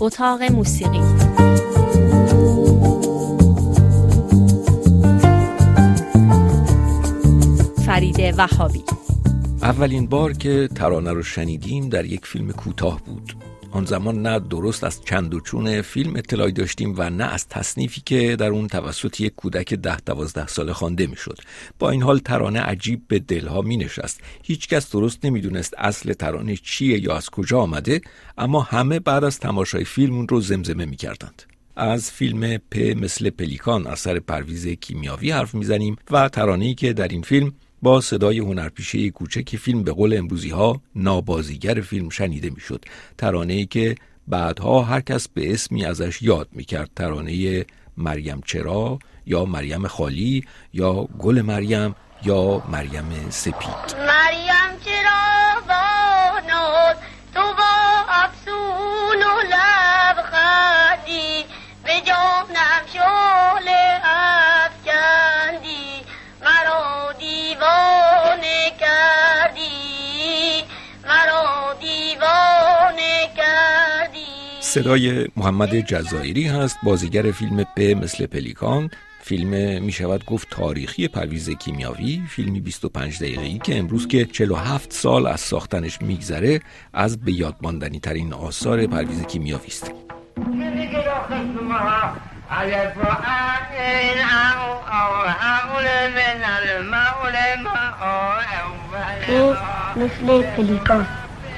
اتاق موسیقی. فرید وهابی. اولین بار که ترانه رو شنیدیم در یک فیلم کوتاه بود. آن زمان نه درست از چند و چون فیلم اطلاعی داشتیم و نه از تصنیفی که در اون توسط یک کودک ده دوازده ساله خوانده می‌شد با این حال ترانه عجیب به دلها می نشست هیچکس درست نمی‌دونست اصل ترانه چیه یا از کجا آمده اما همه بعد از تماشای فیلم اون رو زمزمه می کردند. از فیلم پ مثل پلیکان اثر پرویز کیمیاوی حرف می‌زنیم و ترانه‌ای که در این فیلم با صدای هنرپیشه کوچک فیلم به قول امروزی ها نابازیگر فیلم شنیده می‌شد. ترانه ای که بعدها هر کس به اسمی ازش یاد می‌کرد. ترانه مریم چرا یا مریم خالی یا گل مریم یا مریم سپید. مریم صدای محمد جزایری هست بازیگر فیلم پ مثل پلیکان. فیلم می شود گفت تاریخی پرویز کیمیاوی. فیلمی 25 دقیقه‌ای که امروز که 47 سال از ساختنش میگذره از به یاد ترین آثار پرویز کیمیاوی است. مثل پلیکان.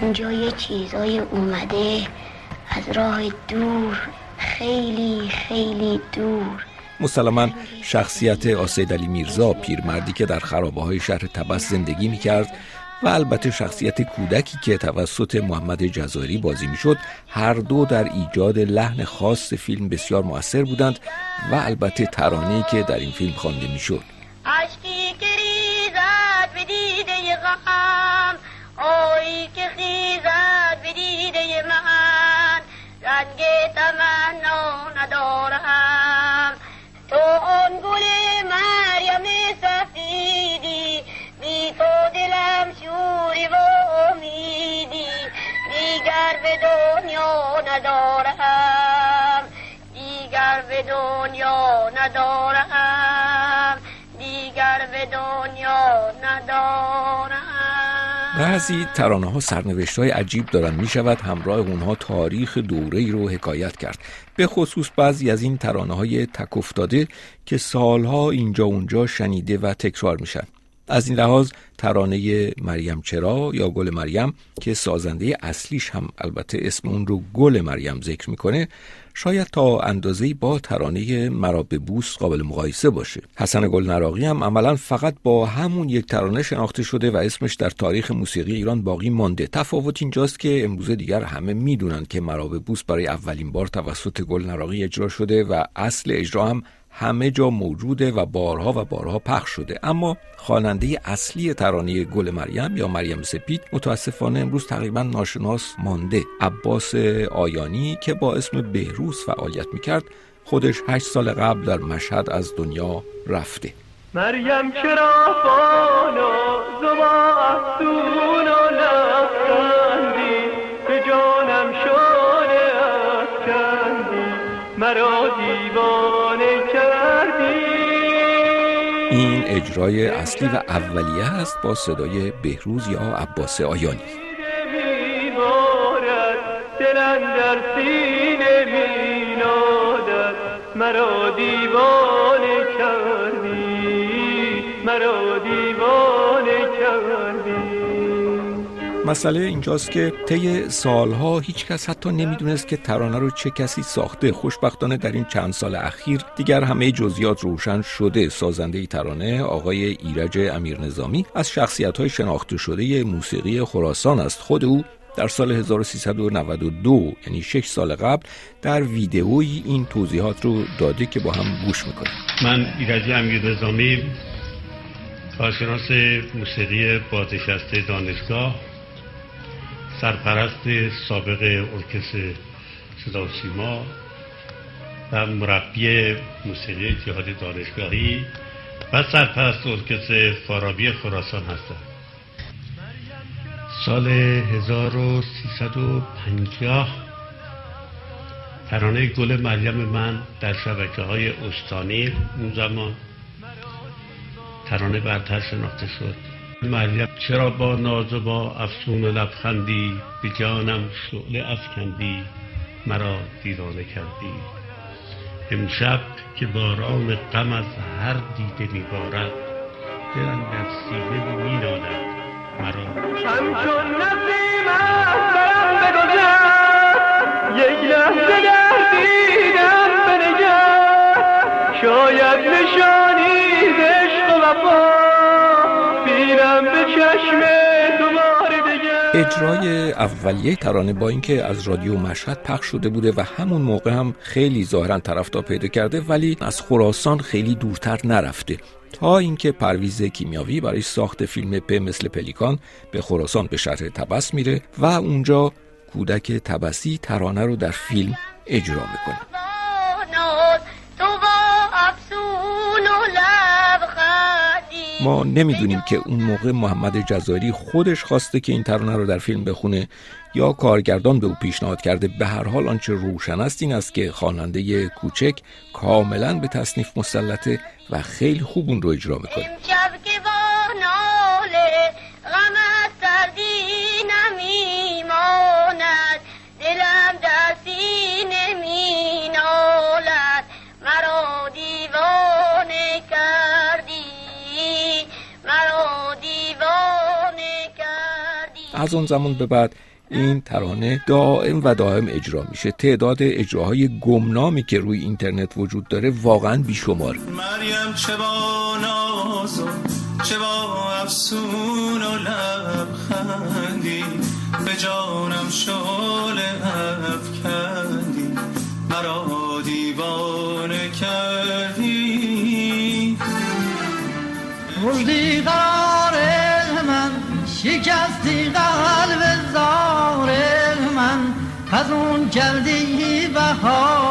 اینجا یه چیزای اومده. از راه دور. خیلی خیلی دور. مسلما شخصیت آسید علی میرزا پیرمردی که در خرابه های شهر تبس زندگی می کرد و البته شخصیت کودکی که توسط محمد جزاری بازی می‌شد هر دو در ایجاد لحن خاص فیلم بسیار موثر بودند و البته ترانه‌ای که در این فیلم خوانده می‌شد. عشقی که ریزد به دیده غم. آیی که خیزد به دیده من. رنگ تمنا ندارم تو آن گل مریم سفیدی بی تو دلم شوری و امیدی دیگر به دنیا ندارم دیگر به دنیا ندارم دیگر به دنیا ندارم بعضی ترانه ها سرنوشت های عجیب دارن. می شود همراه اونها تاریخ دوره ای رو حکایت کرد. به خصوص بعضی از این ترانه های تک افتاده که سالها اینجا اونجا شنیده و تکرار میشن. از این لحاظ ترانه مریم چرا یا گل مریم که سازنده اصلیش هم البته اسم اون رو گل مریم ذکر می‌کنه شاید تا اندازه با ترانه مرا به بوس قابل مقایسه باشه. حسن گل نراقی هم عملا فقط با همون یک ترانه شناخته شده و اسمش در تاریخ موسیقی ایران باقی مانده. تفاوت اینجاست که امروز دیگر همه می‌دونن که مرا به بوس برای اولین بار توسط گل نراقی اجرا شده و اصل اجرا هم همه جا موجوده و بارها و بارها پخش شده. اما خواننده اصلی ترانه گل مریم یا مریم سپید متاسفانه امروز تقریبا ناشناس مانده. عباس آیانی که با اسم بهروز فعالیت می‌کرد خودش هشت سال قبل در مشهد از دنیا رفته. مریم چرا بالا زبا دیوانه کردی. این اجرای اصلی و اولیه است با صدای بهروز یا عباس آیانی. دلم در سینه مینادد. مرا دیوانه کردی مرا دیوانه مسئله اینجاست که طی سالها هیچ کس حتی نمی‌دونست که ترانه رو چه کسی ساخته. خوشبختانه در این چند سال اخیر دیگر همه جزئیات روشن شده. سازنده ای ترانه آقای ایرج امیر نظامی از شخصیت های شناخته شده موسیقی خراسان است. خود او در سال 1392 یعنی 6 سال قبل در ویدئویی این توضیحات رو داده که با هم گوش می‌کنیم. من ایرج امیر نظامی کارشناس موسیقی بازنشسته دانشگاه سرپرست سابق ارکستر صدا و سیما و مربی موسیقی جهاد دانشگاهی و سرپرست ارکستر فارابی خراسان هستم سال 1350 ترانه گل مریم من در شبکه های استانی اون زمان ترانه برتر شناخته شد. مریم چرا با ناز و با افسون و لبخندی؟ به جانم شعله افکندی مرا دیوانه کردی. امشب که باران غم از هر دیده میبارد دلم در سینه مینالد مرا. همچون نسیم از برم بگذر یک لحظه در اجرای اولیه ترانه با اینکه از رادیو مشهد پخش شده بوده و همون موقع هم خیلی ظاهرا طرفدار پیدا کرده ولی از خراسان خیلی دورتر نرفته. تا اینکه پرویز کیمیاوی برای ساخت فیلم په مثل پلیکان به خراسان به شهر تبس میره و اونجا کودک تبسی ترانه رو در فیلم اجرا می‌کنه. ما نمی‌دونیم که اون موقع محمد جزایری خودش خواسته که این ترانه رو در فیلم بخونه یا کارگردان به او پیشنهاد کرده. به هر حال آنچه روشن است این است که خواننده کوچک کاملا به تصنیف مسلطه و خیلی خوب اون رو اجرا می‌کنه. از اون زمان به بعد این ترانه دائم و دائم اجرا میشه. تعداد اجراهای گمنامی که روی اینترنت وجود داره واقعا بیشمار. مریم چه با ناز و چه با افسون و لبخندی به جانم شال افکندی مرا دیوانه کردی. من شکستی قلب زار من. از اون کردی بهار.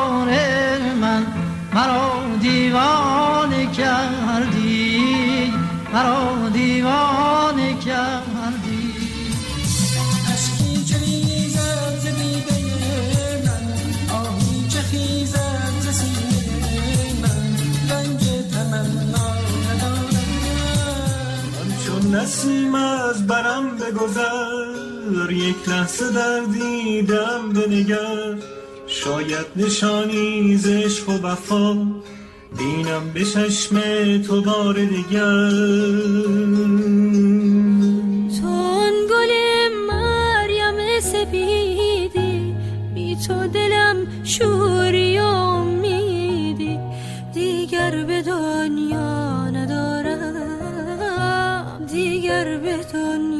بگذر یک لحظه در دیدم بنگر شاید نشانی ز عشق و وفا بینم به چشم تو بار دگر چون گل مریم سپیدی بی تو دلم شوری و امیدی دیگر به دنیا ندارم دیگر به دنیا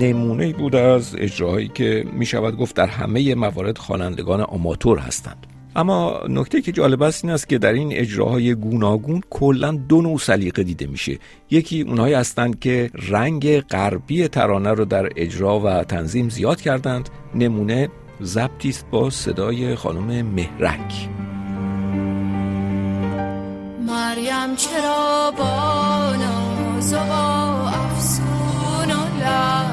نمونه بود از اجراهایی که می شود گفت در همه موارد خوانندگان آماتور هستند. اما نکته که جالب است این است که در این اجراهای گوناگون کلا دو نوع سلیقه دیده میشه. یکی اونهایی هستند که رنگ غربی ترانه رو در اجرا و تنظیم زیاد کردند. نمونه ضبطی است با صدای خانم مهرک. مریم چرا با ناز و افسون و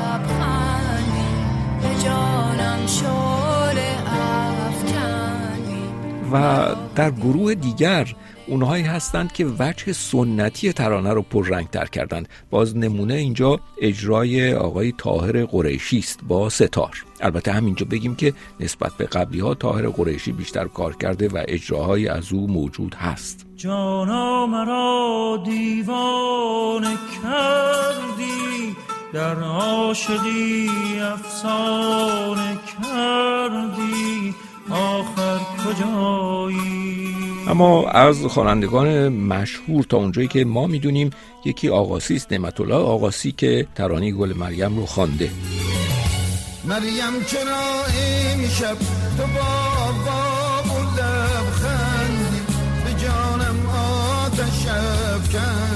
و در گروه دیگر اونهایی هستند که وجه سنتی ترانه رو پررنگتر کردند. باز نمونه اینجا اجرای آقای تاهر قریشی است با ستار. البته همینجا بگیم که نسبت به قبلی ها تاهر قریشی بیشتر کار کرده و اجراهایی از او موجود هست. جانا مرا دیوانه کردی در عاشقی افسانه کردی. آخر کجایی؟ اما از خوانندگان مشهور تا اونجایی که ما می‌دونیم یکی آقاسی است نعمت الله آقاسی که ترانه گل مریم رو خوانده. مریم چرا امشب تو با باغ و لبخندی به جانم آتش افکندی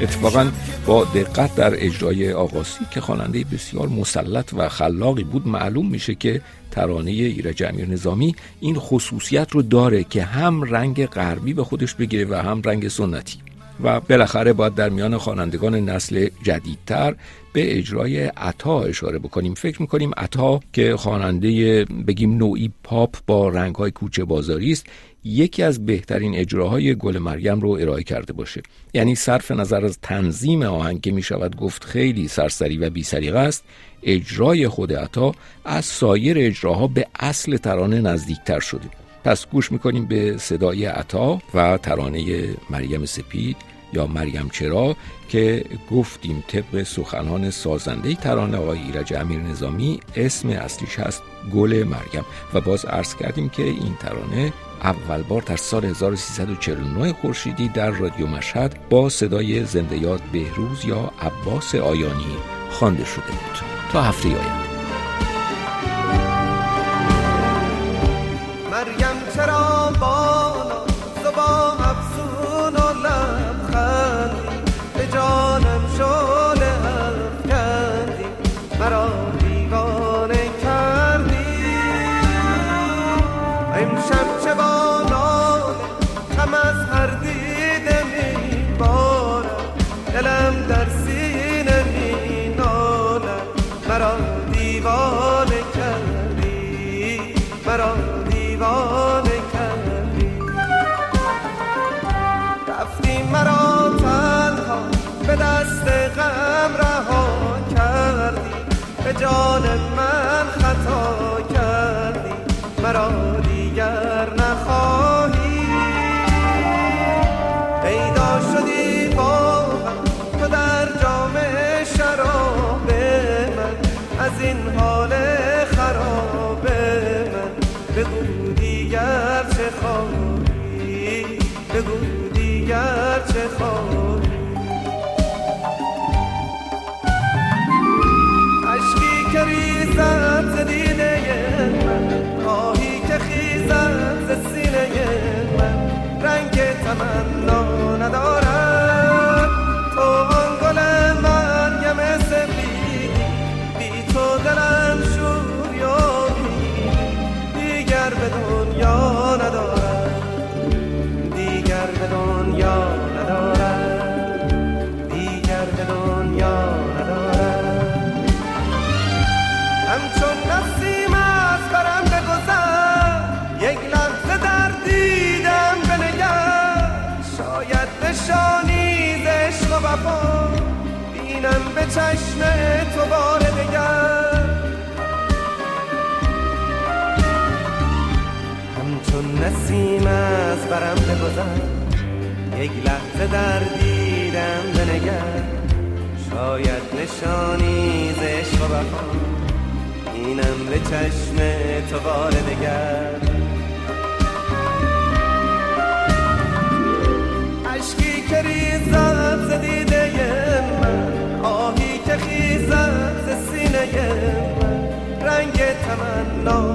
اتفاقا با دقت در اجرای آقاسی که خواننده بسیار مسلط و خلاقی بود معلوم میشه که ترانه ایرج امیر نظامی این خصوصیت رو داره که هم رنگ غربی به خودش بگیره و هم رنگ سنتی. و بالاخره باید در میان خوانندگان نسل جدیدتر به اجرای عطا اشاره بکنیم. فکر می‌کنیم عطا که خواننده بگیم نوعی پاپ با رنگهای کوچه بازاری است یکی از بهترین اجراهای گل مریم رو ارائه کرده باشه. یعنی صرف نظر از تنظیم آهنگ که می شود گفت خیلی سرسری و بی است اجرای خود عطا از سایر اجراها به اصل ترانه نزدیکتر شده. پس گوش می‌کنیم به صدای عطا و ترانه مریم سپید. یا مریم چرا که گفتیم طبق سخنان سازنده ترانه آقای ایرج امیر نظامی اسم اصلیش هست گل مریم و باز عرض کردیم که این ترانه اول بار در سال 1349 خورشیدی در رادیو مشهد با صدای زنده یاد بهروز یا عباس آیانی خوانده شده بود. تا هفته آینده. جان من خطا کردی مرا دیگر نخواهی. پیدا شدی با تو در جام شراب من از این حال خراب من. بگو دیگر چه خواهی بگو دیگر چه خواهی. چشم تو بار دگر همچون نسیم از برم بگذر. یک لحظه در دیدم بنگر. شاید نشانی ز عشق و وفا. اینم به چشم تو بار دگر عشقی که ریزد ز دیده من آهی ز سینه من رنگ تمنا